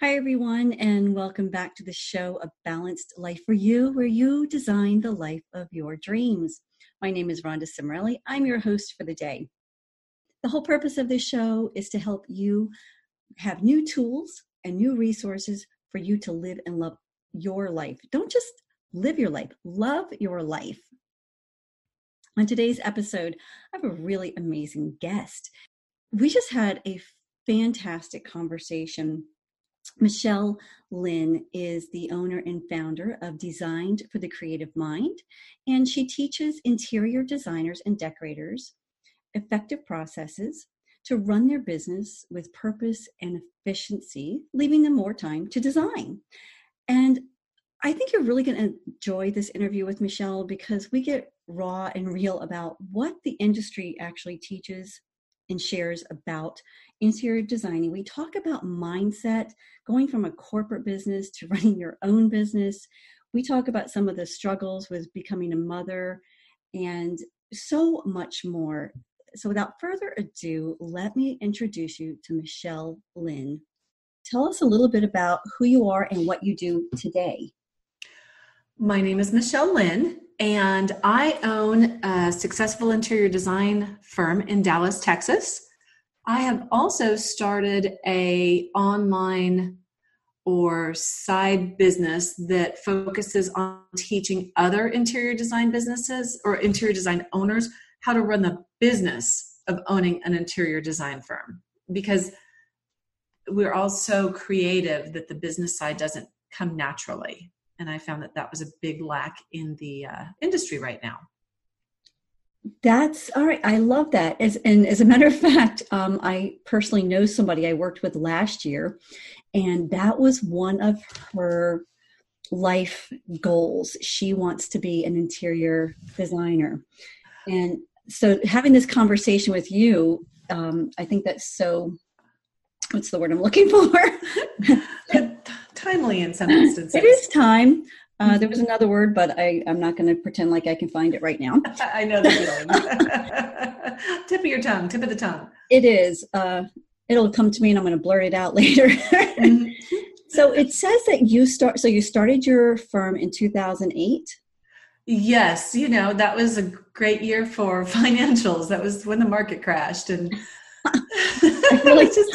Hi, everyone, and welcome back to the show, A Balanced Life for You, where you design the life of your dreams. My name is Rhonda Cimarelli. I'm your host for the day. The whole purpose of this show is to help you have new tools and new resources for you to live and love your life. Don't just live your life, love your life. On today's episode, I have a really amazing guest. We just had a fantastic conversation Michelle Lynne is the owner and founder of Designed for the Creative Mind, and she teaches interior designers and decorators effective processes to run their business with purpose and efficiency, leaving them more time to design. And I think you're really going to enjoy this interview with Michelle because we get raw and real about what the industry actually teaches and shares about interior designing. We talk about mindset, going from a corporate business to running your own business. We talk about some of the struggles with becoming a mother and so much more. So, without further ado, let me introduce you to Michelle Lynne. Tell us a little bit about who you are and what you do today. My name is Michelle Lynne, and I own a successful interior design firm in Dallas, Texas. I have also started a online or side business that focuses on teaching other interior design businesses or interior design owners how to run the business of owning an interior design firm because we're all so creative that the business side doesn't come naturally and I found that that was a big lack in the uh, industry right now. That's all right. I love that. As and as a matter of fact, um, I personally know somebody I worked with last year, and that was one of her life goals. She wants to be an interior designer, and so having this conversation with you, um, I think that's so. What's the word I'm looking for? Timely in some instances. it is time. Uh, there was another word, but I, I'm not going to pretend like I can find it right now. I know the feeling. tip of your tongue, tip of the tongue. It is. Uh, it'll come to me, and I'm going to blurt it out later. mm-hmm. So it says that you start. So you started your firm in 2008. Yes, you know that was a great year for financials. That was when the market crashed, and I feel like just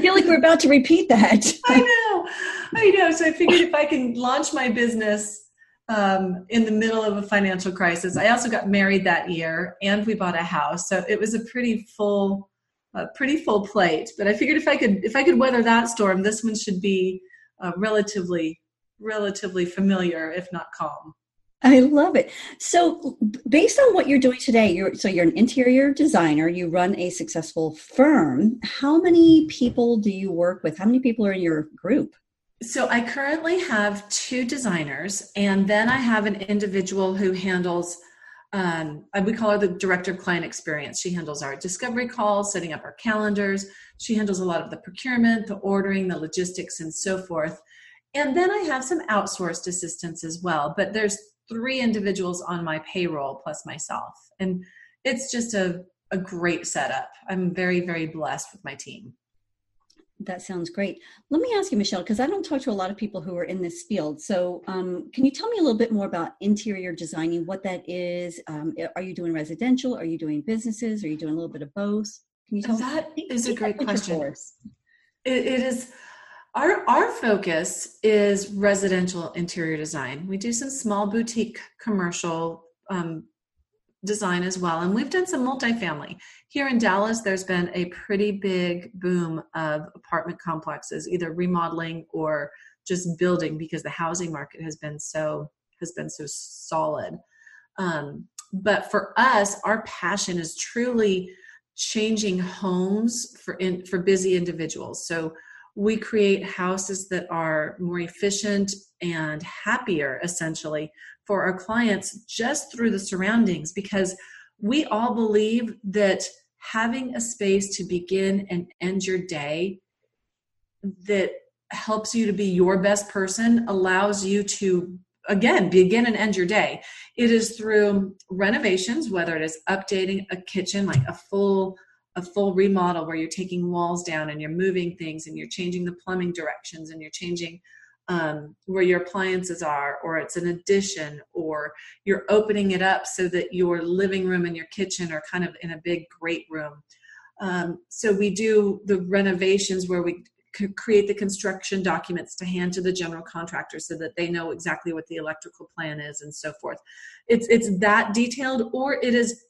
feel like we're about to repeat that. I know, I know. So I figured if I can launch my business um, in the middle of a financial crisis, I also got married that year, and we bought a house. So it was a pretty full, pretty full plate. But I figured if I could, if I could weather that storm, this one should be uh, relatively, relatively familiar, if not calm. I love it. So, based on what you're doing today, you're so you're an interior designer. You run a successful firm. How many people do you work with? How many people are in your group? So, I currently have two designers, and then I have an individual who handles. Um, we call her the director of client experience. She handles our discovery calls, setting up our calendars. She handles a lot of the procurement, the ordering, the logistics, and so forth. And then I have some outsourced assistants as well. But there's three individuals on my payroll plus myself. And it's just a, a great setup. I'm very, very blessed with my team. That sounds great. Let me ask you, Michelle, because I don't talk to a lot of people who are in this field. So, um, can you tell me a little bit more about interior designing, what that is? Um, are you doing residential? Are you doing businesses? Are you doing a little bit of both? Can you tell that me? That is a great question. It, it is our, our focus is residential interior design. We do some small boutique commercial um, design as well, and we've done some multifamily. Here in Dallas, there's been a pretty big boom of apartment complexes, either remodeling or just building because the housing market has been so has been so solid. Um, but for us, our passion is truly changing homes for in, for busy individuals. So we create houses that are more efficient and happier essentially for our clients just through the surroundings because we all believe that having a space to begin and end your day that helps you to be your best person allows you to again begin and end your day. It is through renovations whether it is updating a kitchen like a full a full remodel where you're taking walls down and you're moving things and you're changing the plumbing directions and you're changing um, where your appliances are, or it's an addition, or you're opening it up so that your living room and your kitchen are kind of in a big great room. Um, so we do the renovations where we create the construction documents to hand to the general contractor so that they know exactly what the electrical plan is and so forth. It's it's that detailed, or it is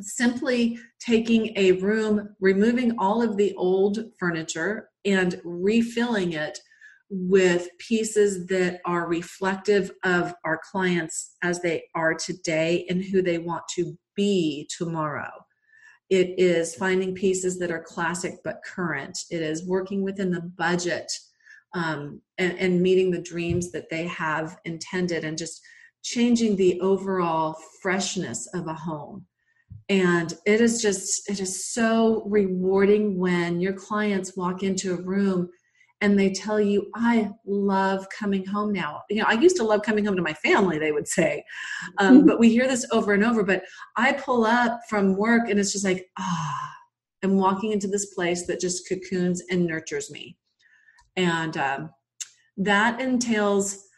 simply taking a room, removing all of the old furniture and refilling it with pieces that are reflective of our clients as they are today and who they want to be tomorrow. It is finding pieces that are classic but current. It is working within the budget um, and, and meeting the dreams that they have intended and just changing the overall freshness of a home and it is just it is so rewarding when your clients walk into a room and they tell you i love coming home now you know i used to love coming home to my family they would say um, mm-hmm. but we hear this over and over but i pull up from work and it's just like ah i'm walking into this place that just cocoons and nurtures me and um, that entails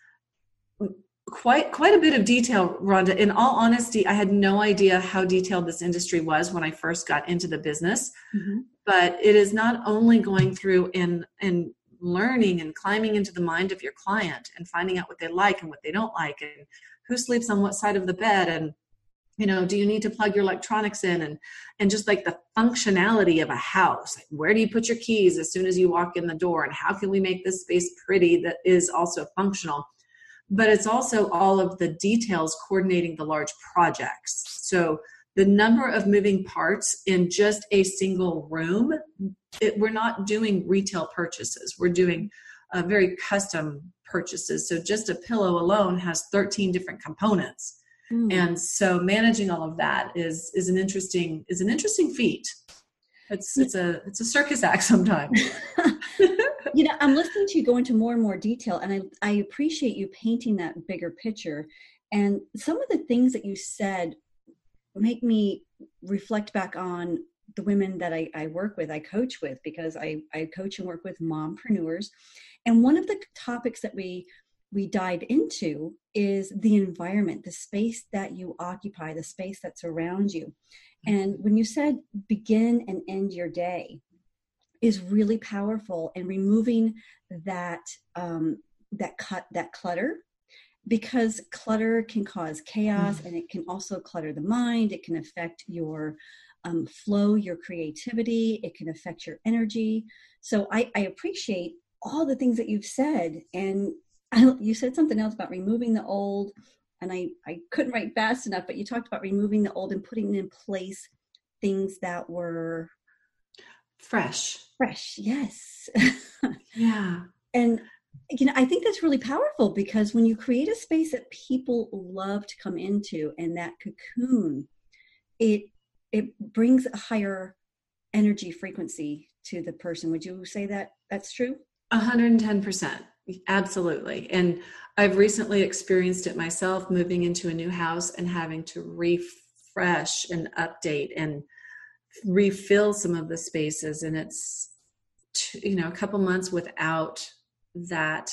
quite quite a bit of detail rhonda. In all honesty i had no idea how detailed this industry was when i first got into the business. Mm-hmm. but it is not only going through and and learning and climbing into the mind of your client and finding out what they like and what they don't like and who sleeps on what side of the bed and you know do you need to plug your electronics in and and just like the functionality of a house. Like where do you put your keys as soon as you walk in the door and how can we make this space pretty that is also functional but it's also all of the details coordinating the large projects. So the number of moving parts in just a single room, it, we're not doing retail purchases. We're doing uh, very custom purchases. So just a pillow alone has 13 different components. Mm. And so managing all of that is is an interesting is an interesting feat. It's it's a it's a circus act sometimes. you know, I'm listening to you go into more and more detail, and I, I appreciate you painting that bigger picture. And some of the things that you said make me reflect back on the women that I, I work with, I coach with, because I, I coach and work with mompreneurs. And one of the topics that we we dive into is the environment, the space that you occupy, the space that's around you. Mm-hmm. And when you said begin and end your day, is really powerful and removing that um, that cut that clutter because clutter can cause chaos mm. and it can also clutter the mind. It can affect your um, flow your creativity. It can affect your energy. So I, I appreciate all the things that you've said. And I, you said something else about removing the old and I, I couldn't write fast enough but you talked about removing the old and putting in place things that were fresh. Fresh yes. Yeah. And you know i think that's really powerful because when you create a space that people love to come into and that cocoon it it brings a higher energy frequency to the person. Would you say that that's true? 110% absolutely. And i've recently experienced it myself moving into a new house and having to refresh and update and refill some of the spaces and it's you know a couple months without that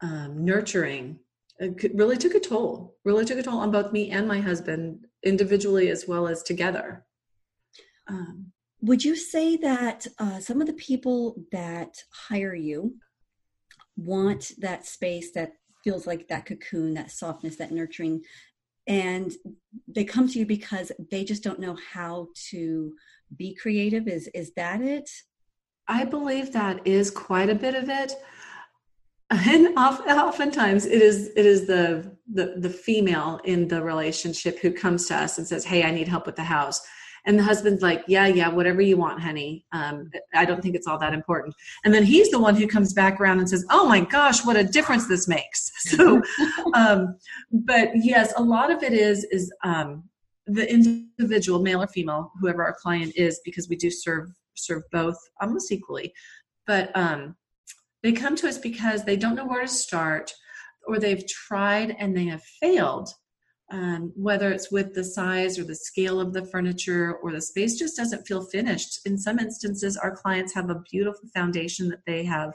um, nurturing it really took a toll really took a toll on both me and my husband individually as well as together. Um, would you say that uh, some of the people that hire you want that space that feels like that cocoon that softness that nurturing and they come to you because they just don't know how to be creative. Is is that it? I believe that is quite a bit of it. And oftentimes it is it is the, the the female in the relationship who comes to us and says hey i need help with the house and the husband's like yeah yeah whatever you want honey. Um, i don't think it's all that important. And then he's the one who comes back around and says oh my gosh what a difference this makes. So um, but yes a lot of it is is um, the individual male or female whoever our client is because we do serve serve both almost equally. But um, they come to us because they don't know where to start or they've tried and they have failed um, whether it's with the size or the scale of the furniture or the space just doesn't feel finished. In some instances, our clients have a beautiful foundation that they have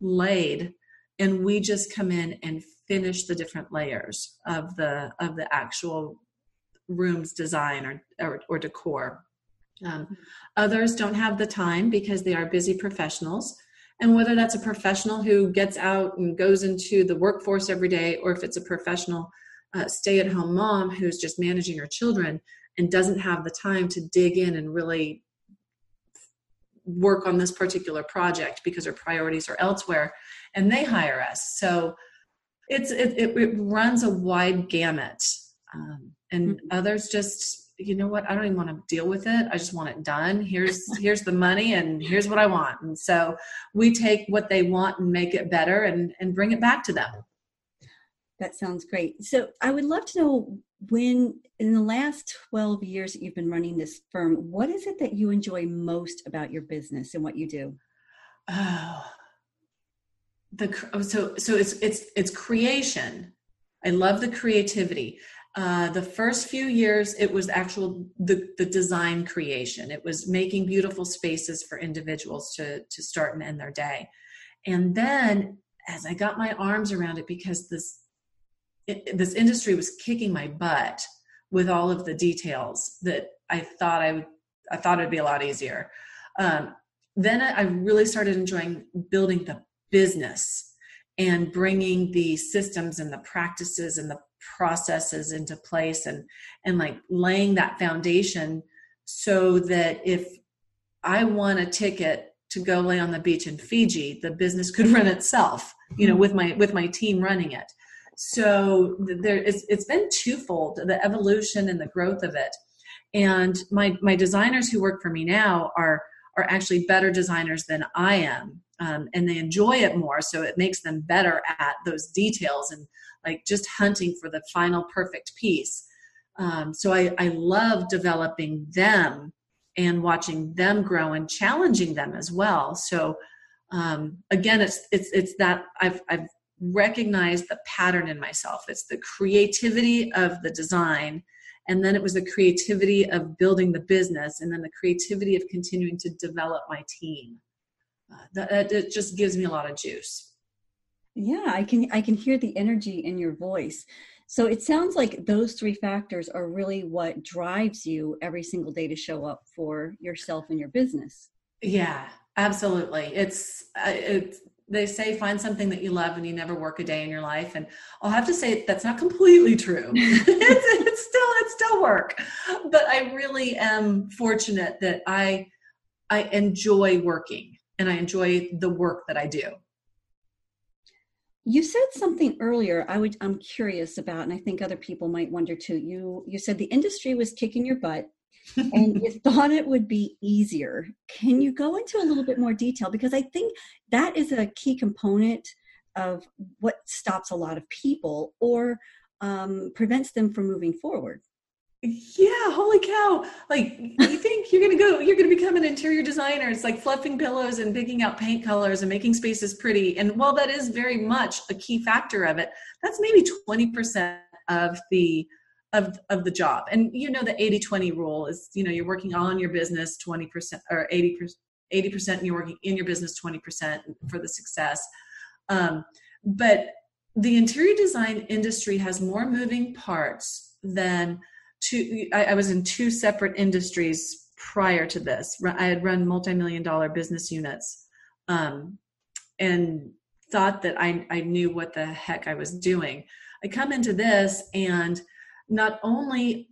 laid, and we just come in and finish the different layers of the of the actual room's design or or, or decor. Um, others don't have the time because they are busy professionals. And whether that's a professional who gets out and goes into the workforce every day, or if it's a professional uh, stay at home mom who's just managing her children and doesn't have the time to dig in and really work on this particular project because her priorities are elsewhere and they hire us. So it's it, it, it runs a wide gamut um, and mm-hmm. others just you know what i don't even want to deal with it. I just want it done. Here's here's the money and here's what i want. And so we take what they want and make it better and and bring it back to them that sounds great. So I would love to know when in the last 12 years that you've been running this firm, what is it that you enjoy most about your business and what you do? Oh, the so so it's it's it's creation. I love the creativity. Uh, the first few years, it was actual the the design creation. It was making beautiful spaces for individuals to to start and end their day, and then as I got my arms around it, because this it, this industry was kicking my butt with all of the details that I thought I would I thought it'd be a lot easier. Um, then I really started enjoying building the business and bringing the systems and the practices and the processes into place and and like laying that foundation so that if I won a ticket to go lay on the beach in Fiji, the business could run itself, you know, with my with my team running it so there it's, it's been twofold the evolution and the growth of it. And my my designers who work for me now are are actually better designers than i am um, and they enjoy it more so it makes them better at those details and like just hunting for the final perfect piece. Um, so I, I love developing them and watching them grow and challenging them as well. So um, again it's it's it's that I've I've recognize the pattern in myself. It's the creativity of the design, and then it was the creativity of building the business, and then the creativity of continuing to develop my team. Uh, that, that it just gives me a lot of juice. Yeah, I can I can hear the energy in your voice. So it sounds like those three factors are really what drives you every single day to show up for yourself and your business. Yeah, absolutely. It's uh, it's they say find something that you love and you never work a day in your life. And i'll have to say that's not completely true. It's, it's, still it's still work. But i really am fortunate that i i enjoy working and i enjoy the work that i do. You said something earlier i would i'm curious about and i think other people might wonder too. You you said the industry was kicking your butt and you thought it would be easier. Can you go into a little bit more detail? Because I think that is a key component of what stops a lot of people or um, prevents them from moving forward. Yeah, holy cow. Like you think you're gonna go, you're gonna become an interior designer. It's like fluffing pillows and picking out paint colors and making spaces pretty. And while that is very much a key factor of it, that's maybe 20% of the of of the job. And you know the 80-20 rule is you know you're working on your business 20% or 80% 80% and you're working in your business 20% for the success. Um, but the interior design industry has more moving parts than two I, I was in two separate industries prior to this. I had run multi-million dollar business units um, and thought that I, I knew what the heck i was doing. I come into this and not only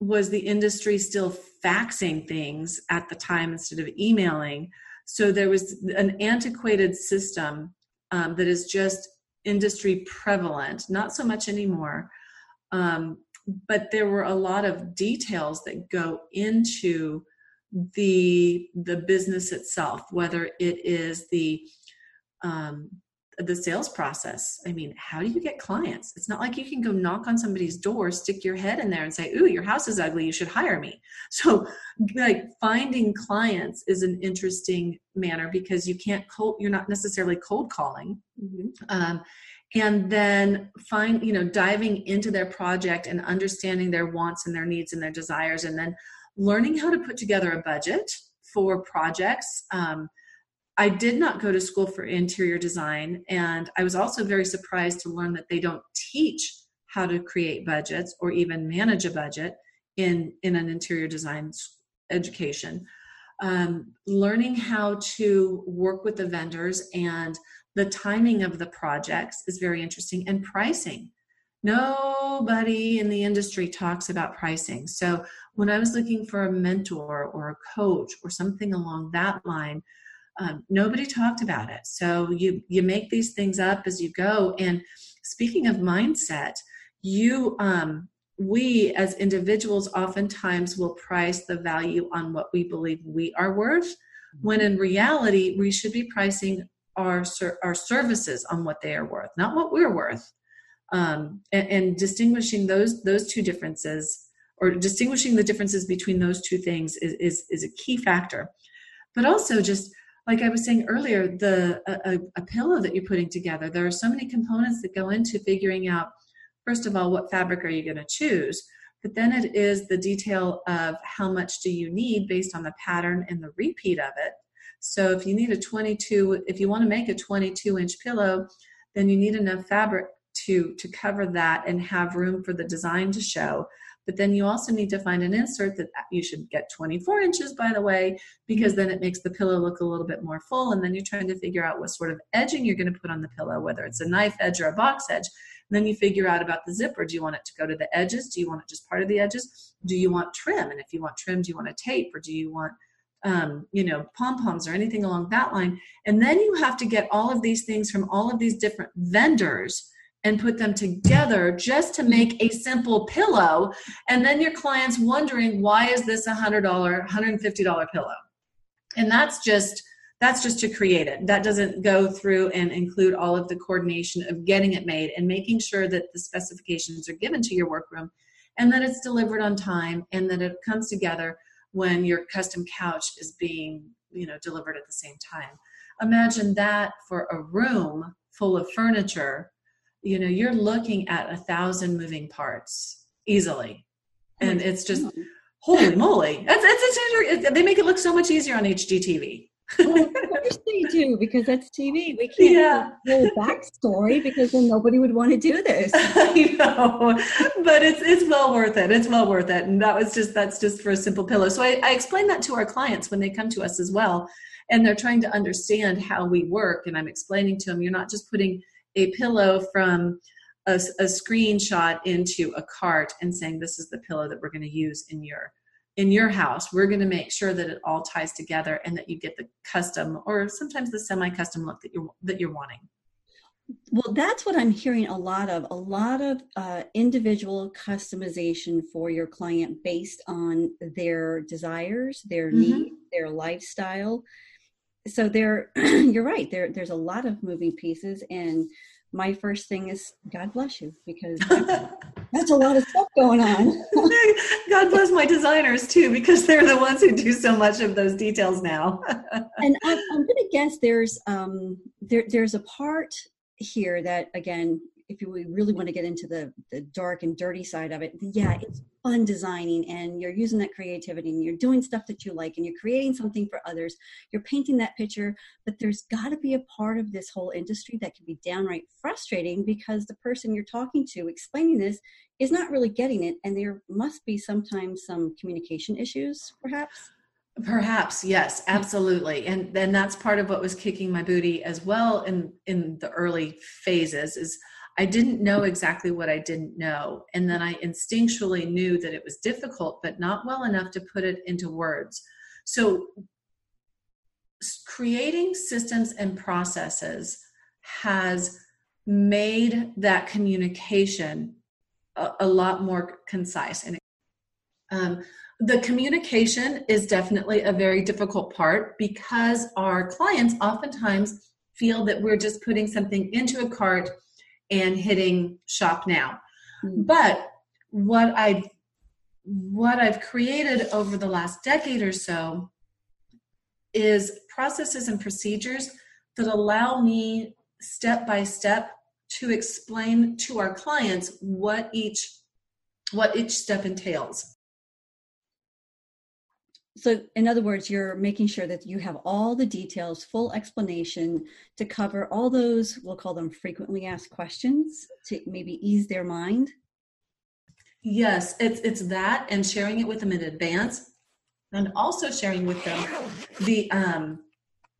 was the industry still faxing things at the time instead of emailing, so there was an antiquated system um, that is just industry prevalent, not so much anymore. Um, but there were a lot of details that go into the the business itself, whether it is the um, the sales process. I mean, how do you get clients? It's not like you can go knock on somebody's door, stick your head in there and say, Ooh, your house is ugly. You should hire me. So, like, finding clients is an interesting manner because you can't cold, you're not necessarily cold calling. Mm-hmm. Um, and then find, you know, diving into their project and understanding their wants and their needs and their desires, and then learning how to put together a budget for projects. Um, I did not go to school for interior design, and I was also very surprised to learn that they don't teach how to create budgets or even manage a budget in in an interior design education. Um, learning how to work with the vendors and the timing of the projects is very interesting, and pricing. Nobody in the industry talks about pricing. So when I was looking for a mentor or a coach or something along that line, um, nobody talked about it. So you you make these things up as you go. And speaking of mindset you um, we as individuals oftentimes will price the value on what we believe we are worth when in reality we should be pricing our our services on what they are worth not what we're worth. Um, and, and distinguishing those those two differences or distinguishing the differences between those two things is, is, is a key factor. But also just like I was saying earlier, the a, a, pillow that you're putting together, there are so many components that go into figuring out, first of all, what fabric are you going to choose? But then it is the detail of how much do you need based on the pattern and the repeat of it. So if you need a 22, if you want to make a 22 inch pillow, then you need enough fabric to to cover that and have room for the design to show but then you also need to find an insert that you should get 24 inches, by the way, because then it makes the pillow look a little bit more full. And then you're trying to figure out what sort of edging you're going to put on the pillow, whether it's a knife edge or a box edge. And then you figure out about the zipper. Do you want it to go to the edges? Do you want it just part of the edges? Do you want trim? And if you want trim, do you want a tape or do you want um, you know, pom poms or anything along that line. And then you have to get all of these things from all of these different vendors and put them together just to make a simple pillow. And then your clients wondering why is this a hundred dollar hundred fifty dollar pillow? And that's just that's just to create it. That doesn't go through and include all of the coordination of getting it made and making sure that the specifications are given to your workroom. And that it's delivered on time and that it comes together when your custom couch is being you know delivered at the same time. Imagine that for a room full of furniture you know you're looking at a thousand moving parts easily oh and it's just holy moly that's, that's, it's, they make it look so much easier on hgtv well, of course they do because that's TV. We can't yeah. whole backstory because then nobody would want to do this. I know, but it's it's well worth it. It's well worth it, and that was just that's just for a simple pillow. So I, I explain that to our clients when they come to us as well, and they're trying to understand how we work. And I'm explaining to them, you're not just putting a pillow from a, a screenshot into a cart and saying this is the pillow that we're going to use in your in your house. We're going to make sure that it all ties together and that you get the custom or sometimes the semi-custom look that you're that you're wanting. Well that's what i'm hearing a lot of a lot of uh, individual customization for your client based on their desires their mm-hmm. needs their lifestyle so there you're right there there's a lot of moving pieces and my first thing is god bless you because that's a lot of stuff going on. God bless my designers too because they're the ones who do so much of those details now. And i'm, I'm going to guess there's um there, there's a part here that again if you really want to get into the, the dark and dirty side of it, yeah, it's fun designing and you're using that creativity and you're doing stuff that you like and you're creating something for others. You're painting that picture, but there's got to be a part of this whole industry that can be downright frustrating because the person you're talking to explaining this is not really getting it. And there must be sometimes some communication issues, perhaps. Perhaps, yes, absolutely. And then that's part of what was kicking my booty as well in in the early phases is I didn't know exactly what I didn't know. And then I instinctually knew that it was difficult, but not well enough to put it into words. So, creating systems and processes has made that communication a, a lot more concise. And um, the communication is definitely a very difficult part because our clients oftentimes feel that we're just putting something into a cart and hitting shop now. Mm-hmm. But what I've what I've created over the last decade or so is processes and procedures that allow me step by step to explain to our clients what each what each step entails so in other words you're making sure that you have all the details full explanation to cover all those we'll call them frequently asked questions to maybe ease their mind. Yes it's it's that and sharing it with them in advance and also sharing with them the um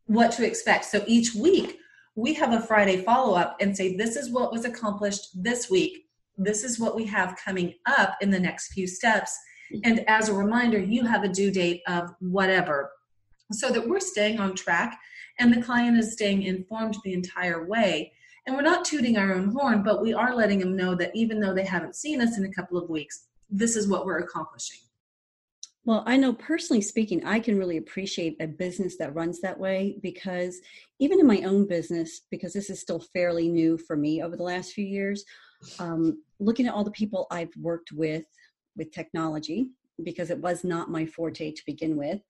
what to expect. So each week we have a friday follow-up and say this is what was accomplished this week. This is what we have coming up in the next few steps and as a reminder, you have a due date of whatever, so that we're staying on track and the client is staying informed the entire way. And we're not tooting our own horn, but we are letting them know that even though they haven't seen us in a couple of weeks, this is what we're accomplishing. Well, I know personally speaking, I can really appreciate a business that runs that way because even in my own business, because this is still fairly new for me over the last few years, um, looking at all the people I've worked with with technology because it was not my forte to begin with.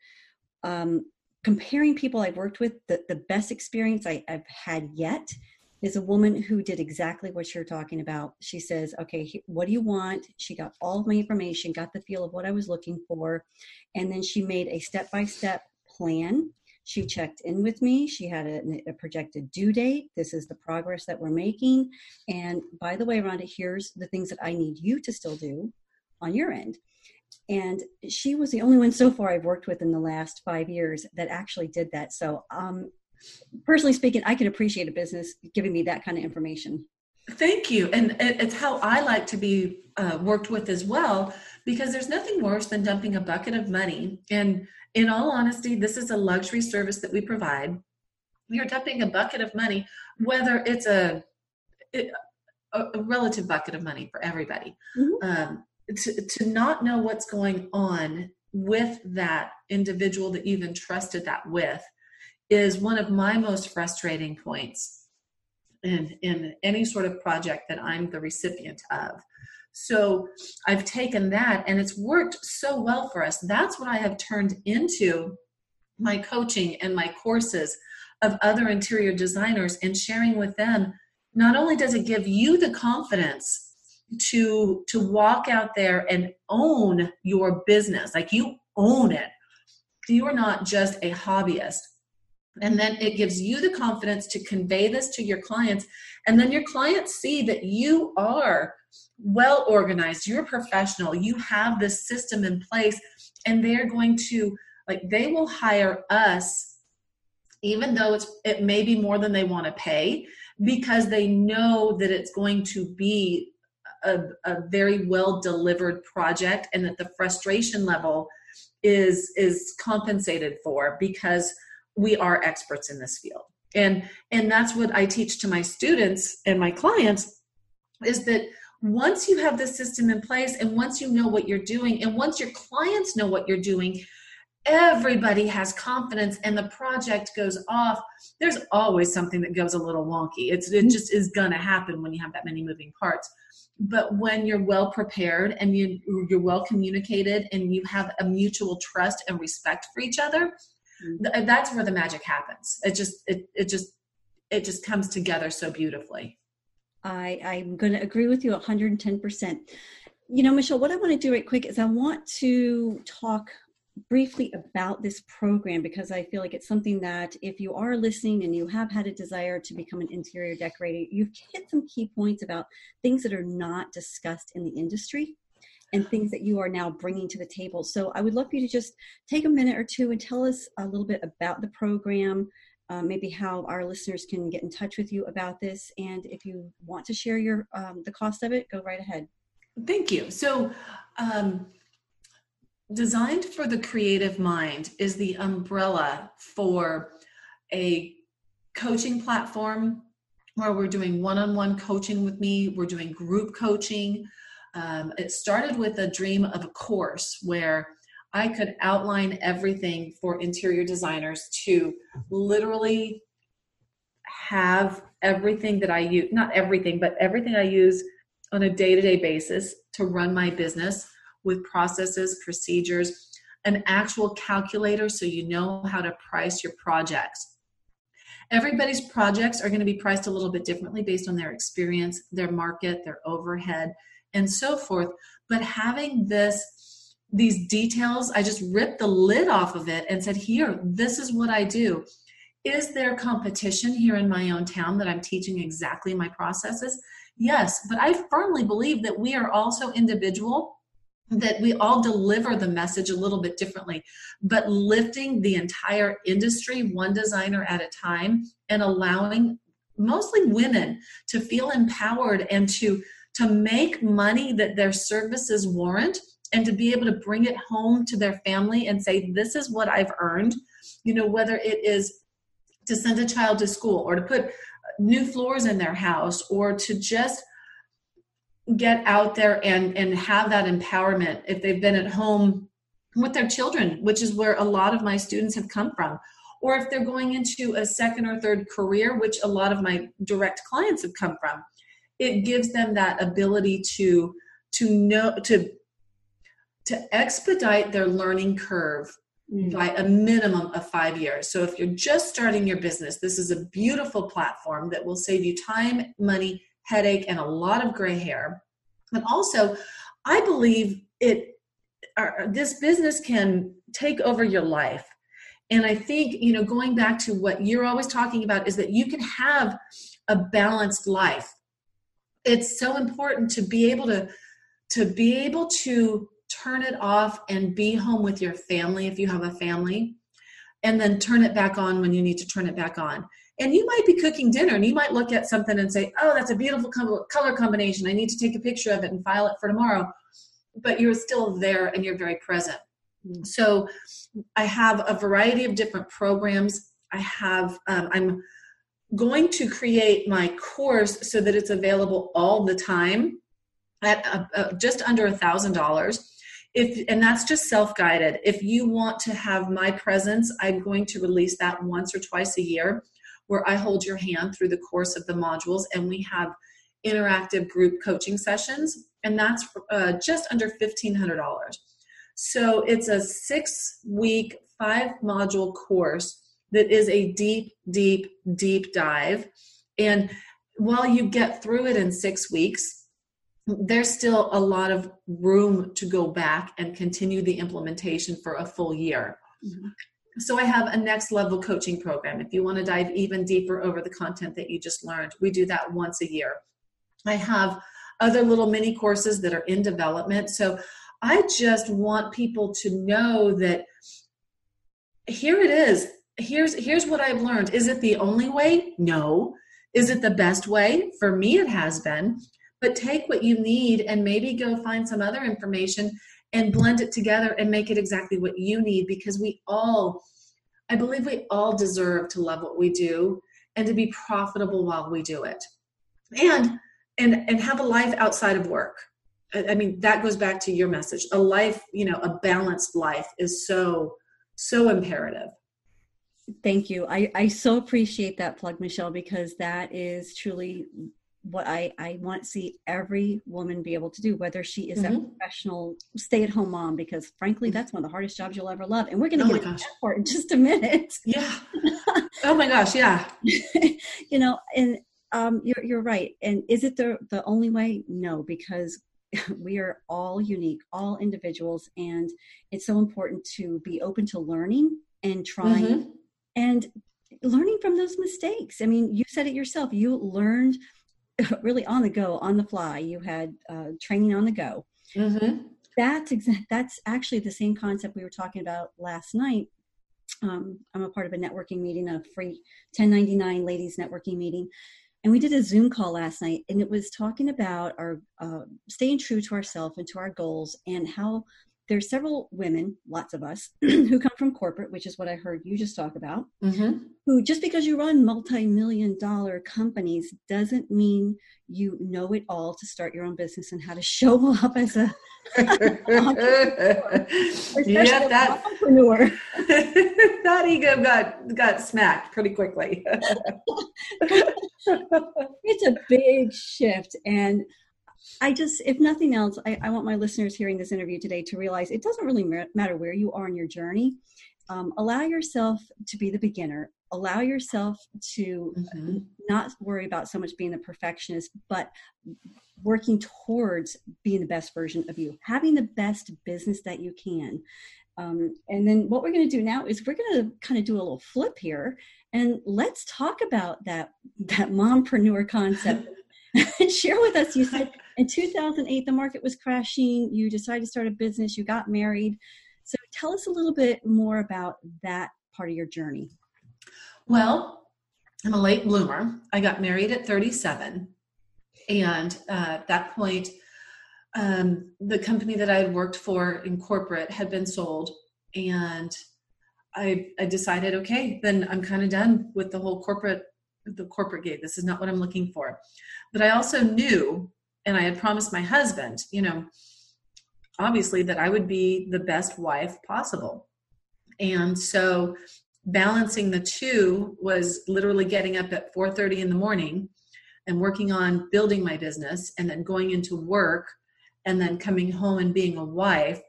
Um, comparing people I've worked with, the, the best experience I, I've had yet is a woman who did exactly what you're talking about. She says, Okay, what do you want? She got all of my information, got the feel of what I was looking for, and then she made a step by step plan. She checked in with me. She had a, a, projected due date. This is the progress that we're making. And by the way, Rhonda, here's the things that I need you to still do on your end. And she was the only one so far I've worked with in the last five years that actually did that. So, um, personally speaking, I can appreciate a business giving me that kind of information. Thank you. And it's how I like to be uh, worked with as well, because there's nothing worse than dumping a bucket of money. And in all honesty, this is a luxury service that we provide. You're dumping a bucket of money, whether it's a, a relative bucket of money for everybody. Mm-hmm. Um, to, to not know what's going on with that individual that you've entrusted that with is one of my most frustrating points in in any sort of project that I'm the recipient of. So I've taken that and it's worked so well for us. That's what I have turned into my coaching and my courses of other interior designers and sharing with them. Not only does it give you the confidence to to walk out there and own your business. Like you own it. You are not just a hobbyist. And then it gives you the confidence to convey this to your clients. And then your clients see that you are well organized. You're professional. You have this system in place. And they're going to like they will hire us even though it's it may be more than they want to pay because they know that it's going to be a, a very well delivered project and that the frustration level is is compensated for because we are experts in this field. And and that's what i teach to my students and my clients is that once you have the system in place and once you know what you're doing and once your clients know what you're doing everybody has confidence and the project goes off. There's always something that goes a little wonky. It's it just is going to happen when you have that many moving parts. But when you're well prepared and you you're well communicated and you have a mutual trust and respect for each other mm-hmm. that's where the magic happens. It just it, it just it just comes together so beautifully. I i'm going to agree with you 110% you know michelle what i want to do right quick is i want to talk briefly about this program because I feel like it's something that if you are listening and you have had a desire to become an interior decorator, you've hit some key points about things that are not discussed in the industry and things that you are now bringing to the table. So I would love for you to just take a minute or two and tell us a little bit about the program, uh, maybe how our listeners can get in touch with you about this, and if you want to share your um, the cost of it, go right ahead. Thank you. So. Um, Designed for the Creative Mind is the umbrella for a coaching platform where we're doing one on one coaching with me, we're doing group coaching. Um, it started with a dream of a course where I could outline everything for interior designers to literally have everything that I use, not everything, but everything I use on a day to day basis to run my business with processes, procedures, an actual calculator so you know how to price your projects. Everybody's projects are going to be priced a little bit differently based on their experience, their market, their overhead, and so forth. But having this, these details, I just ripped the lid off of it and said, Here, this is what I do. Is there competition here in my own town that I'm teaching exactly my processes? Yes, but I firmly believe that we are also individual that we all deliver the message a little bit differently, but lifting the entire industry one designer at a time and allowing mostly women to feel empowered and to to make money that their services warrant and to be able to bring it home to their family and say this is what I've earned. You know whether it is to send a child to school or to put new floors in their house or to just get out there and and have that empowerment if they've been at home with their children which is where a lot of my students have come from or if they're going into a second or third career which a lot of my direct clients have come from it gives them that ability to to know to to expedite their learning curve mm. by a minimum of five years. So if you're just starting your business, this is a beautiful platform that will save you time, money, headache, and a lot of gray hair. But also, I believe it. Uh, this business can take over your life. And I think, you know, going back to what you're always talking about is that you can have a balanced life. It's so important to be able to to be able to turn it off and be home with your family if you have a family, and then turn it back on when you need to turn it back on. And you might be cooking dinner and you might look at something and say, oh, that's a beautiful color combination. I need to take a picture of it and file it for tomorrow. But you're still there and you're very present. Mm. So I have a variety of different programs. I have, um, I'm going to create my course so that it's available all the time at a, a, just under a thousand dollars if and that's just self-guided if you want to have my presence i'm going to release that once or twice a year where i hold your hand through the course of the modules and we have interactive group coaching sessions and that's uh, just under $1500 so it's a six week five module course that is a deep deep deep dive and while you get through it in six weeks there's still a lot of room to go back and continue the implementation for a full year. Mm-hmm. So I have a next level coaching program. If you want to dive even deeper over the content that you just learned, we do that once a year. I have other little mini courses that are in development. So I just want people to know that here it is. Here's here's what I've learned. Is it the only way? No. Is it the best way? For me it has been but take what you need and maybe go find some other information and blend it together and make it exactly what you need because we all i believe we all deserve to love what we do and to be profitable while we do it. And and and have a life outside of work. I mean that goes back to your message. A life you know a balanced life is so so imperative. Thank you. I i so appreciate that plug michelle because that is truly what I, I want to see every woman be able to do, whether she is mm-hmm. a professional stay at home mom, because frankly, mm-hmm. that's one of the hardest jobs you'll ever love. And we're going to oh get into that part in just a minute. Yeah. oh my gosh. Yeah. you know, and um, you're, you're right. And is it the, the only way? No, because we are all unique, all individuals. And it's so important to be open to learning and trying mm-hmm. and learning from those mistakes. I mean, you said it yourself. You learned – really on the go, on the fly. You had uh, training on the go. Mm-hmm. That's exa- that's actually the same concept we were talking about last night. Um, I'm a part of a networking meeting, a free 1099 ladies networking meeting, and we did a Zoom call last night, and it was talking about our uh, staying true to ourselves and to our goals, and how there's several women, lots of us, who come from corporate, which is what I heard you just talk about, mm-hmm. who just because you run multi-million dollar companies doesn't mean you know it all to start your own business and how to show up as a entrepreneur, yeah, that entrepreneur. that ego got got smacked pretty quickly. it's a big shift and I just, if nothing else, I, I, want my listeners hearing this interview today to realize it doesn't really matter where you are in your journey. Um, allow yourself to be the beginner. Allow yourself to mm-hmm. not worry about so much being the perfectionist, but working towards being the best version of you, having the best business that you can. Um, and then what we're going to do now is we're going to kind of do a little flip here, and let's talk about that that mompreneur concept—and Share with us. You said in 2008 the market was crashing. You decided to start a business. You got married. So tell us a little bit more about that part of your journey. Well, I'm a late bloomer. I got married at 37, and uh, at that point, um, the company that I had worked for in corporate had been sold, and I, I decided, okay, then I'm kind of done with the whole corporate the corporate gig. This is not what I'm looking for. But I also knew, and I had promised my husband, you know, obviously that I would be the best wife possible. And so balancing the two was literally getting up at 4:30 in the morning and working on building my business and then going into work and then coming home and being a wife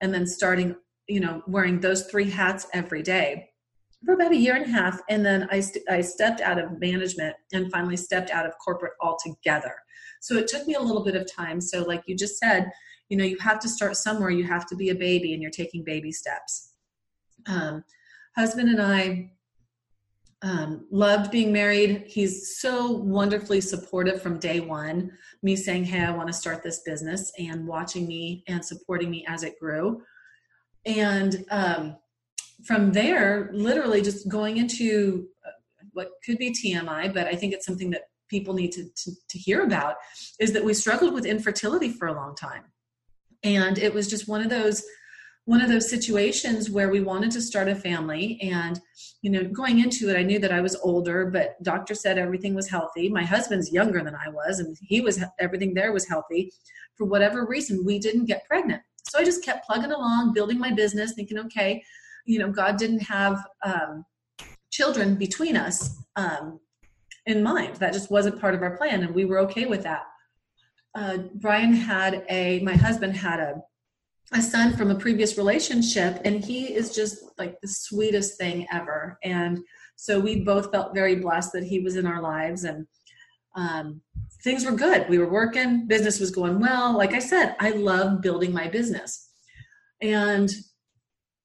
and then starting you know wearing those three hats every day for about a year and a half and then I, st- I stepped out of management and finally stepped out of corporate altogether. So it took me a little bit of time. So like you just said you know you have to start somewhere. You have to be a baby and you're taking baby steps. Um, husband and i um, loved being married. He's so wonderfully supportive from day one me saying hey i want to start this business and watching me and supporting me as it grew. And um, from there, literally just going into uh, what could be TMI, but I think it's something that people need to, to, to hear about, is that we struggled with infertility for a long time. And it was just one of those one of those situations where we wanted to start a family. And you know going into it i knew that i was older but doctor said everything was healthy. My husband's younger than i was and he was everything there was healthy. For whatever reason we didn't get pregnant. So i just kept plugging along building my business thinking okay you know god didn't have um, children between us um, in mind. That just wasn't part of our plan and we were okay with that. Uh, brian had a my husband had a a son from a previous relationship and he is just like the sweetest thing ever. And so we both felt very blessed that he was in our lives and um, things were good. We were working. Business was going well. Like i said i love building my business. And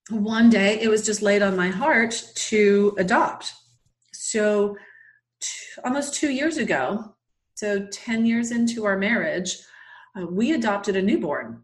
one day it was just laid on my heart to adopt. So, t- almost two years ago, so 10 years into our marriage, uh, we adopted a newborn.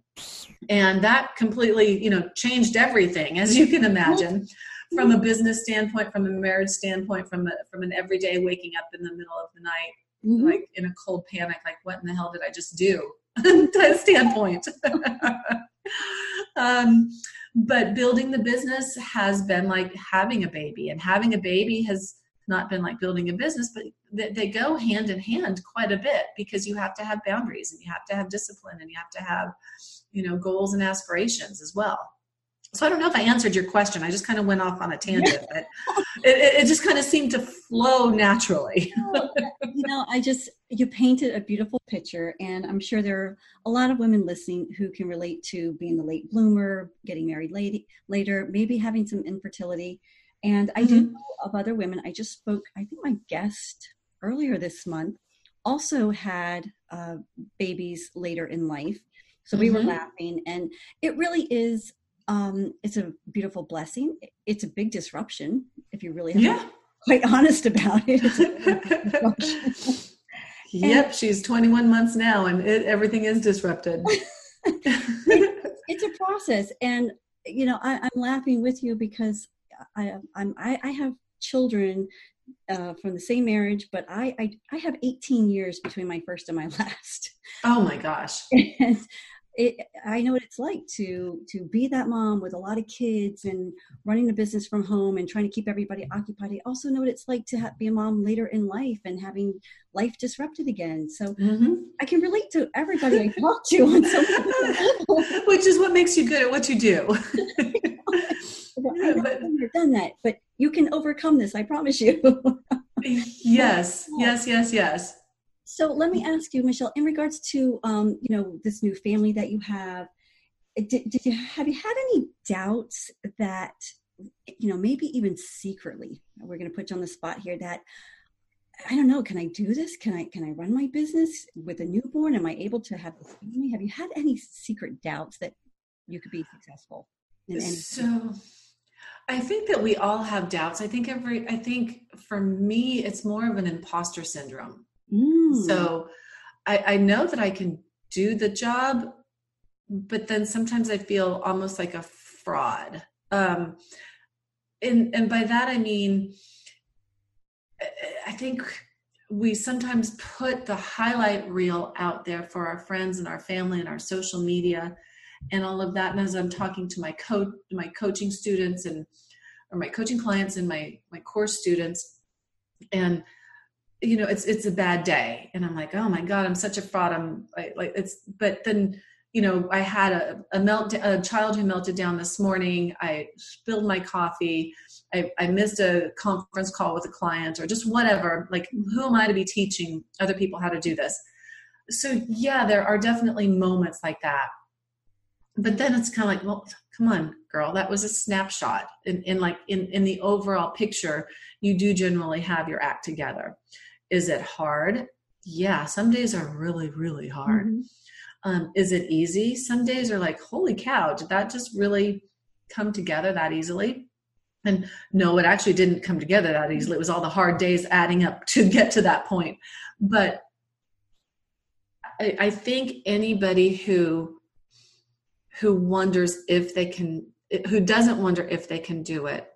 And that completely, you know, changed everything, as you can imagine, from a business standpoint, from a marriage standpoint, from a, from an everyday waking up in the middle of the night, mm-hmm. like in a cold panic, like what in the hell did I just do? standpoint. um, but building the business has been like having a baby and having a baby has not been like building a business but they go hand in hand quite a bit because you have to have boundaries and you have to have discipline and you have to have you know goals and aspirations as well so i don't know if i answered your question i just kind of went off on a tangent but it, it just kind of seemed to flow naturally you know i just you painted a beautiful picture and i'm sure there are a lot of women listening who can relate to being the late bloomer getting married late, later maybe having some infertility and i mm-hmm. do know of other women i just spoke i think my guest earlier this month also had uh, babies later in life so we mm-hmm. were laughing and it really is um, it's a beautiful blessing it's a big disruption if you really yeah. quite honest about it Yep, she's 21 months now, and it, everything is disrupted. it, it's a process, and you know, I, am laughing with you because I, I'm I, I have children uh, from the same marriage, but I, I I have 18 years between my first and my last. Oh my gosh! And it, I know what it's like to to be that mom with a lot of kids and running the business from home and trying to keep everybody occupied. I also know what it's like to have, be a mom later in life and having life disrupted again. So mm-hmm. I can relate to everybody I talk to on some level. Which is what makes you good at what you do. yeah, but, I've done that, but you can overcome this. I promise you. yes, yes, yes, yes. So let me ask you, Michelle, in regards to um, you know this new family that you have, did, did you have you had any doubts that you know maybe even secretly we're going to put you on the spot here that I don't know, can I do this? Can I can I run my business with a newborn? Am I able to have this family? Have you had any secret doubts that you could be successful in so I think that we all have doubts. I think every I think for me it's more of an imposter syndrome. Mm. So I, I know that I can do the job, but then sometimes I feel almost like a fraud. Um, and and by that I mean I think we sometimes put the highlight reel out there for our friends and our family and our social media and all of that. And as I'm talking to my coach, my coaching students and or my coaching clients and my my course students, and you know it's it's a bad day. And i'm like oh my god i'm such a fraud. I'm I, like it's but then you know i had a, a melt a child who melted down this morning. I spilled my coffee. I, I missed a conference call with a client or just whatever. Like who am i to be teaching other people how to do this? So yeah there are definitely moments like that. But then it's kind of like well come on girl that was a snapshot in, in like in, in the overall picture you do generally have your act together is it hard? Yeah, some days are really, really hard. Mm-hmm. Um, is it easy? Some days are like, holy cow, did that just really come together that easily? And no, it actually didn't come together that easily. It was all the hard days adding up to get to that point. But I, I think anybody who who wonders if they can who doesn't wonder if they can do it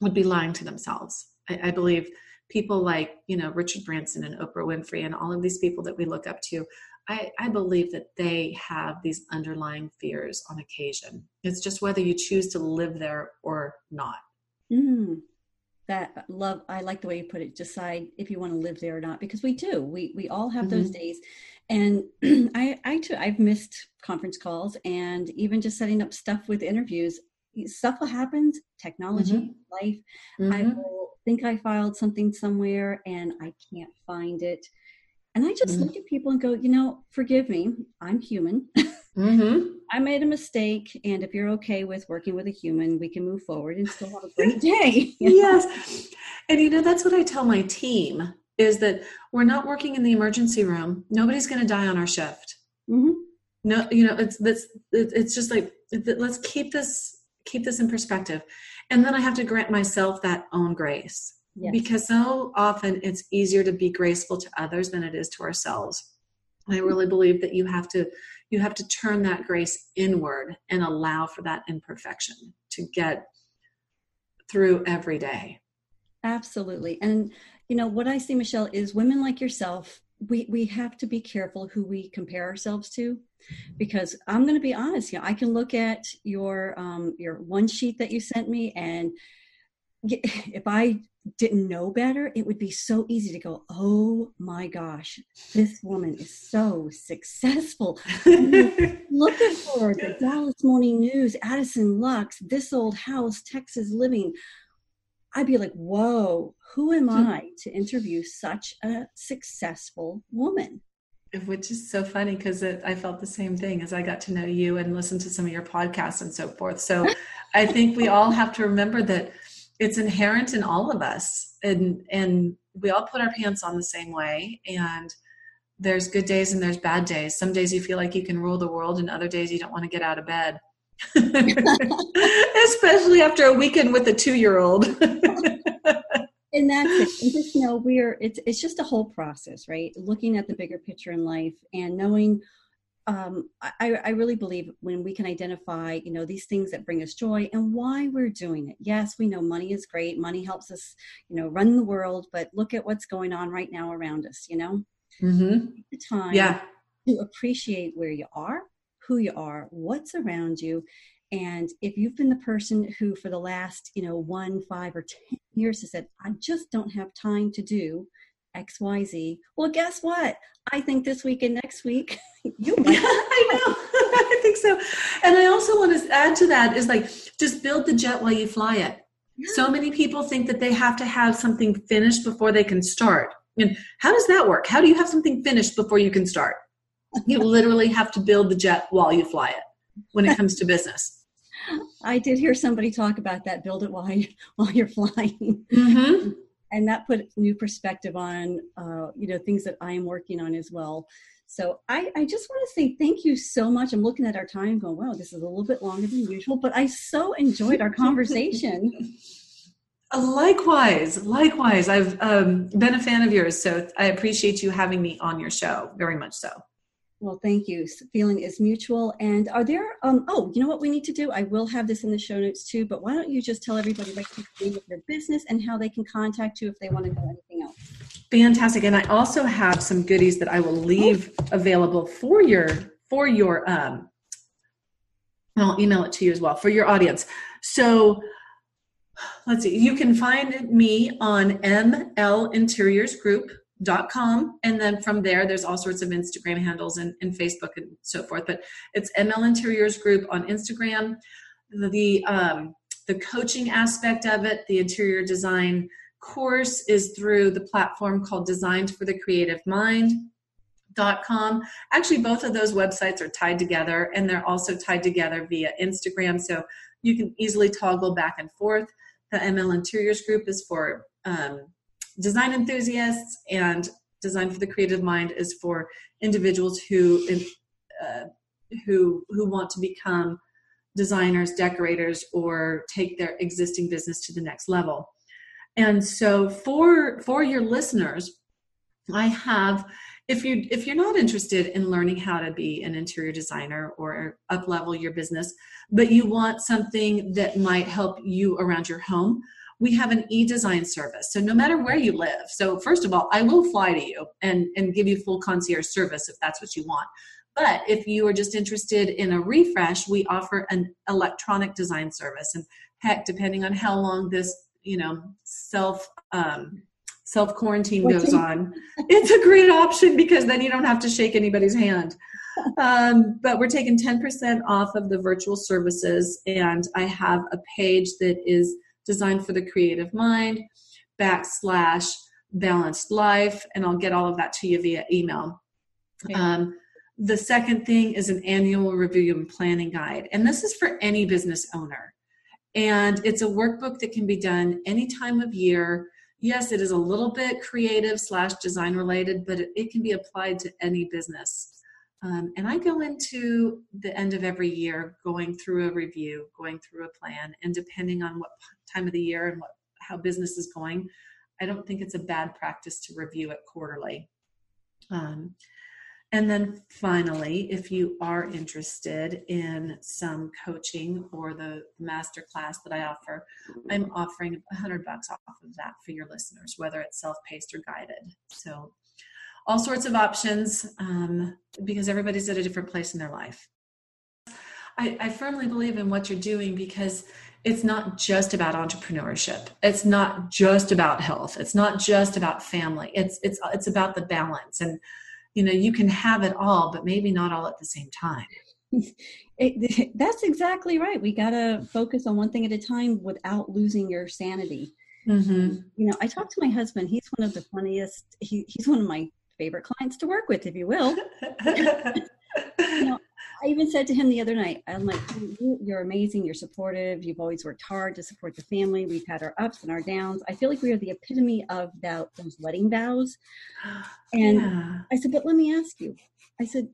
would be lying to themselves. I, I believe people like you know richard branson and oprah winfrey and all of these people that we look up to I, I, believe that they have these underlying fears on occasion. It's just whether you choose to live there or not. Mm, that love i like the way you put it decide if you want to live there or not because we do we we all have mm-hmm. those days and i i too i've missed conference calls and even just setting up stuff with interviews stuff happens technology mm-hmm. life mm-hmm. i will think I filed something somewhere and I can't find it. And I just mm-hmm. look at people and go, you know, forgive me, I'm human. Mm-hmm. I made a mistake. And if you're okay with working with a human, we can move forward and still have a great day. yes. And you know, that's what I tell my team is that we're not working in the emergency room. Nobody's going to die on our shift. Mm-hmm. No, you know, it's, that's, it's just like, let's keep this, keep this in perspective and then i have to grant myself that own grace yes. because so often it's easier to be graceful to others than it is to ourselves i really believe that you have to you have to turn that grace inward and allow for that imperfection to get through every day. Absolutely. And you know what i see michelle is women like yourself we we have to be careful who we compare ourselves to. Because i'm going to be honest you know i can look at your um your one sheet that you sent me and if i didn't know better it would be so easy to go oh my gosh this woman is so successful look at her the dallas morning news addison lux this old house texas living I'd be like, whoa, who am hmm. I to interview such a successful woman? Which is so funny because I felt the same thing as I got to know you and listen to some of your podcasts and so forth. So I think we all have to remember that it's inherent in all of us and and we all put our pants on the same way and there's good days and there's bad days. Some days you feel like you can rule the world and other days you don't want to get out of bed. Especially after a weekend with a two year old. and that's it. And know we're it's it's just a whole process, right? Looking at the bigger picture in life and knowing um, I, I really believe when we can identify, you know, these things that bring us joy and why we're doing it. Yes, we know money is great. Money helps us, you know, run the world, but look at what's going on right now around us, you know? Mm-hmm. The time yeah. to appreciate where you are, who you are, what's around you. And if you've been the person who, for the last, you know, one, five, or 10 years has said, I just don't have time to do XYZ, well, guess what? I think this week and next week, you might. I know. I think so. And I also want to add to that is like, just build the jet while you fly it. Yeah. So many people think that they have to have something finished before they can start. And how does that work? How do you have something finished before you can start? You literally have to build the jet while you fly it when it comes to business. I did hear somebody talk about that. Build it while you while you're flying, mm-hmm. And that put new perspective on uh, you know things that I am working on as well. So I, I just want to say thank you so much. I'm looking at our time, going, "Wow, this is a little bit longer than usual," but I so enjoyed our conversation. Likewise, likewise. I've um, been a fan of yours, so I appreciate you having me on your show very much. So. Well, thank you. Feeling is mutual. And are there, um, oh, you know what we need to do? I will have this in the show notes too, but why don't you just tell everybody right the name of your business and how they can contact you if they want to know anything else? Fantastic. And I also have some goodies that I will leave oh. available for your, for your, um, I'll email it to you as well for your audience. So let's see, you can find me on ML Interiors Group dot com. And then from there there's all sorts of instagram handles and, and facebook and so forth. But it's ml interiors group on instagram. The, the um the coaching aspect of it the interior design course is through the platform called designed for the creative mind dot com. Actually both of those websites are tied together and they're also tied together via instagram. So you can easily toggle back and forth. The ml interiors group is for um, design enthusiasts and design for the creative mind is for individuals who uh, who who want to become designers decorators or take their existing business to the next level. And so for for your listeners i have if you if you're not interested in learning how to be an interior designer or up level your business but you want something that might help you around your home we have an e-design service. So no matter where you live, so first of all, I will fly to you and, and give you full concierge service if that's what you want. But if you are just interested in a refresh, we offer an electronic design service. And heck, depending on how long this, you know, self um, self quarantine goes on, it's a great option because then you don't have to shake anybody's hand. Um, but we're taking 10% off of the virtual services, and I have a page that is designed for the creative mind backslash balanced life and i'll get all of that to you via email. Okay. um, the second thing is an annual review and planning guide and this is for any business owner. And it's a workbook that can be done any time of year. Yes it is a little bit creative slash design related but it, it can be applied to any business. Um, and I go into the end of every year going through a review, going through a plan, and depending on what time of the year and what how business is going, I don't think it's a bad practice to review it quarterly. Um, and then finally, if you are interested in some coaching or the master class that I offer, I'm offering a hundred bucks off of that for your listeners, whether it's self-paced or guided. So all sorts of options um, because everybody's at a different place in their life. I, I firmly believe in what you're doing because it's not just about entrepreneurship. It's not just about health. It's not just about family. It's it's it's about the balance. And you know, you can have it all, but maybe not all at the same time. It, that's exactly right. We got to focus on one thing at a time without losing your sanity. Mm-hmm. You know, I talked to my husband. He's one of the funniest. He, he's one of my favorite clients to work with, if you will. you know, I even said to him the other night, I'm like, you're amazing. You're supportive. You've always worked hard to support the family. We've had our ups and our downs. I feel like we are the epitome of that, those wedding vows. And yeah. I said, but let me ask you. I said,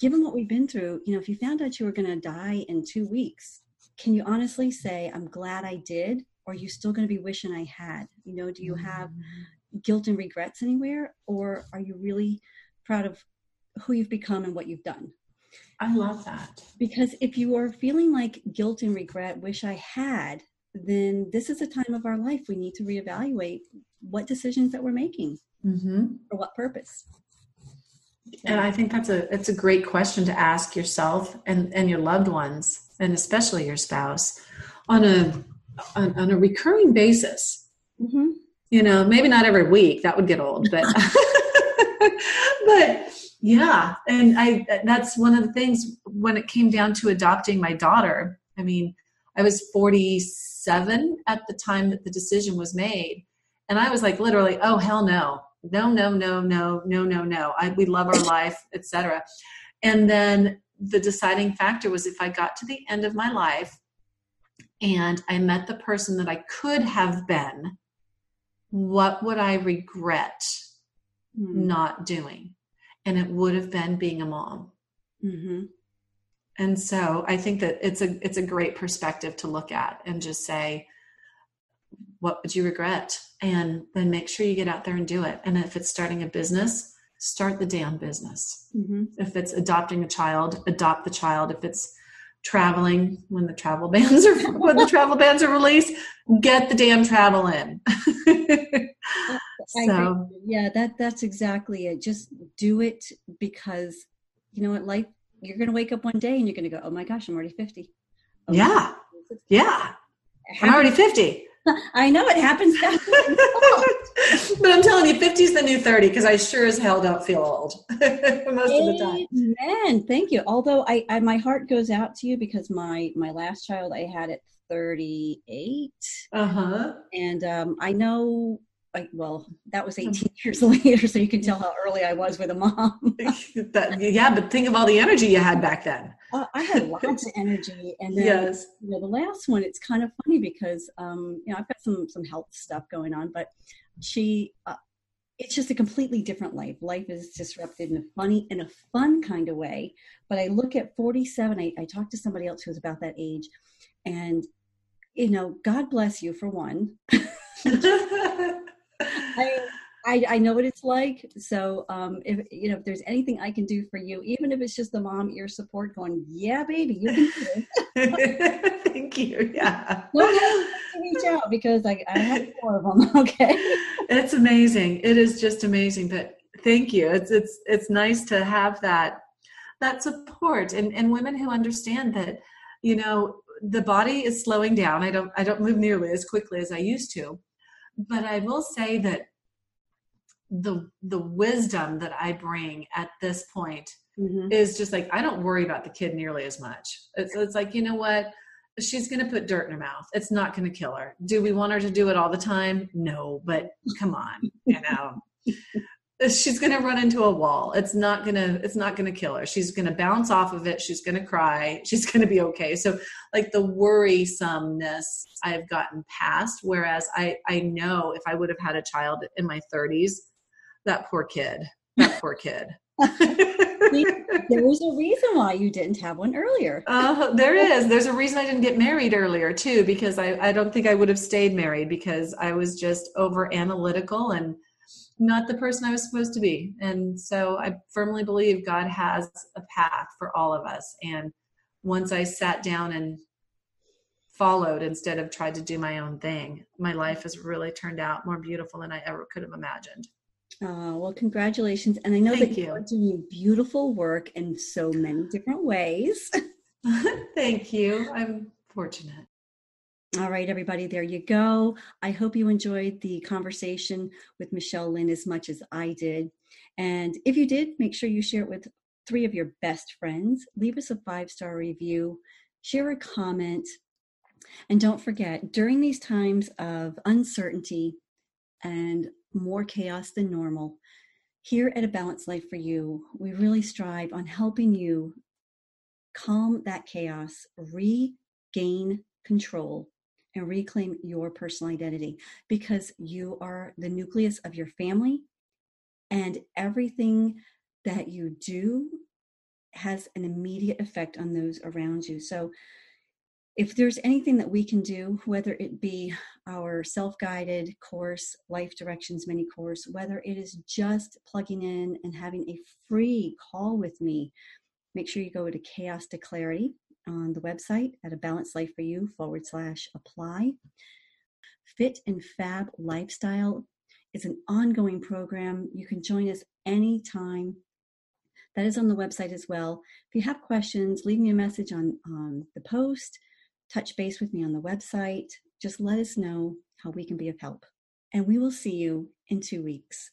given what we've been through, you know, if you found out you were going to die in two weeks, can you honestly say, I'm glad I did? Or are you still going to be wishing I had? You know, do you have mm-hmm guilt and regrets anywhere or are you really proud of who you've become and what you've done i love that because if you are feeling like guilt and regret wish i had then this is a time of our life we need to reevaluate what decisions that we're making mm-hmm. for what purpose And I think that's a it's a great question to ask yourself and and your loved ones, and especially your spouse, on a on, on a recurring basis. Mm-hmm. You know, maybe not every week. That would get old, but but yeah, and I that's one of the things when it came down to adopting my daughter. I mean, I was 47 at the time that the decision was made, and I was like literally, oh hell no, no, no, no, no, no, no, no. I, we love our life, etc. And then the deciding factor was if I got to the end of my life and I met the person that I could have been, what would I regret mm-hmm. not doing? And it would have been being a mom. Mm-hmm. And so I think that it's a it's a great perspective to look at and just say, what would you regret? And then make sure you get out there and do it. And if it's starting a business, start the damn business. Mm-hmm. If it's adopting a child, adopt the child. If it's traveling when the travel bans are when the travel bans are released, get the damn travel in. so yeah, that that's exactly it. Just do it because you know what life you're gonna wake up one day and you're gonna go, Oh my gosh, I'm already 50. Oh, yeah. Yeah. I'm already 50. I know it happens. but I'm telling you, 50 is the new 30 because I sure as hell don't feel old most Amen. of the time. Man, thank you. Although I, I, my heart goes out to you because my my last child I had at 38. Uh-huh. And um, I know I, well, that was 18 years later, so you can tell how early I was with a mom. that, yeah, but think of all the energy you had back then. Uh, I had lots of energy, and then yes. you know the last one. It's kind of funny because um, you know I've got some some health stuff going on, but she, uh, it's just a completely different life. Life is disrupted in a funny in a fun kind of way. But I look at 47. I, I talked to somebody else who was about that age, and you know, God bless you for one. I, I, I, know what it's like. So, um, if you know, if there's anything I can do for you, even if it's just the mom ear support, going, yeah, baby, you can do it. Thank you. Yeah. Reach out because I, I have four of them. Okay. It's amazing. It is just amazing. But thank you. It's it's it's nice to have that that support and and women who understand that you know the body is slowing down. I don't I don't move nearly as quickly as I used to but I will say that the the wisdom that I bring at this point mm-hmm. is just like I don't worry about the kid nearly as much. It's it's like you know what she's going to put dirt in her mouth. It's not going to kill her. Do we want her to do it all the time? No, but come on, you know. She's going to run into a wall. It's not going to it's not going to kill her. She's going to bounce off of it. She's going to cry. She's going to be okay. So like the worrisomeness i've gotten past whereas i i know if i would have had a child in my 30s that poor kid that poor kid. There was a reason why you didn't have one earlier. Uh, there is. There's a reason I didn't get married earlier too, because I, I don't think I would have stayed married because I was just over analytical and not the person I was supposed to be. And so I firmly believe God has a path for all of us. And once I sat down and followed instead of tried to do my own thing, my life has really turned out more beautiful than I ever could have imagined. Oh, well, congratulations. And I know Thank that you. you're doing beautiful work in so many different ways. Thank you. I'm fortunate. All right, everybody, there you go. I hope you enjoyed the conversation with Michelle Lynne as much as I did. And if you did, make sure you share it with three of your best friends. Leave us a five star review, share a comment. And don't forget, during these times of uncertainty and more chaos than normal, here at A Balanced Life for You, we really strive on helping you calm that chaos, regain control, and reclaim your personal identity because you are the nucleus of your family and everything that you do has an immediate effect on those around you. So, if there's anything that we can do, whether it be our self guided course, Life Directions mini course, whether it is just plugging in and having a free call with me, make sure you go to Chaos to Clarity on the website at a balanced life for you forward slash apply. Fit and Fab Lifestyle is an ongoing program. You can join us anytime. That is on the website as well. If you have questions, leave me a message on um, the post, touch base with me on the website. Just let us know how we can be of help. And we will see you in two weeks.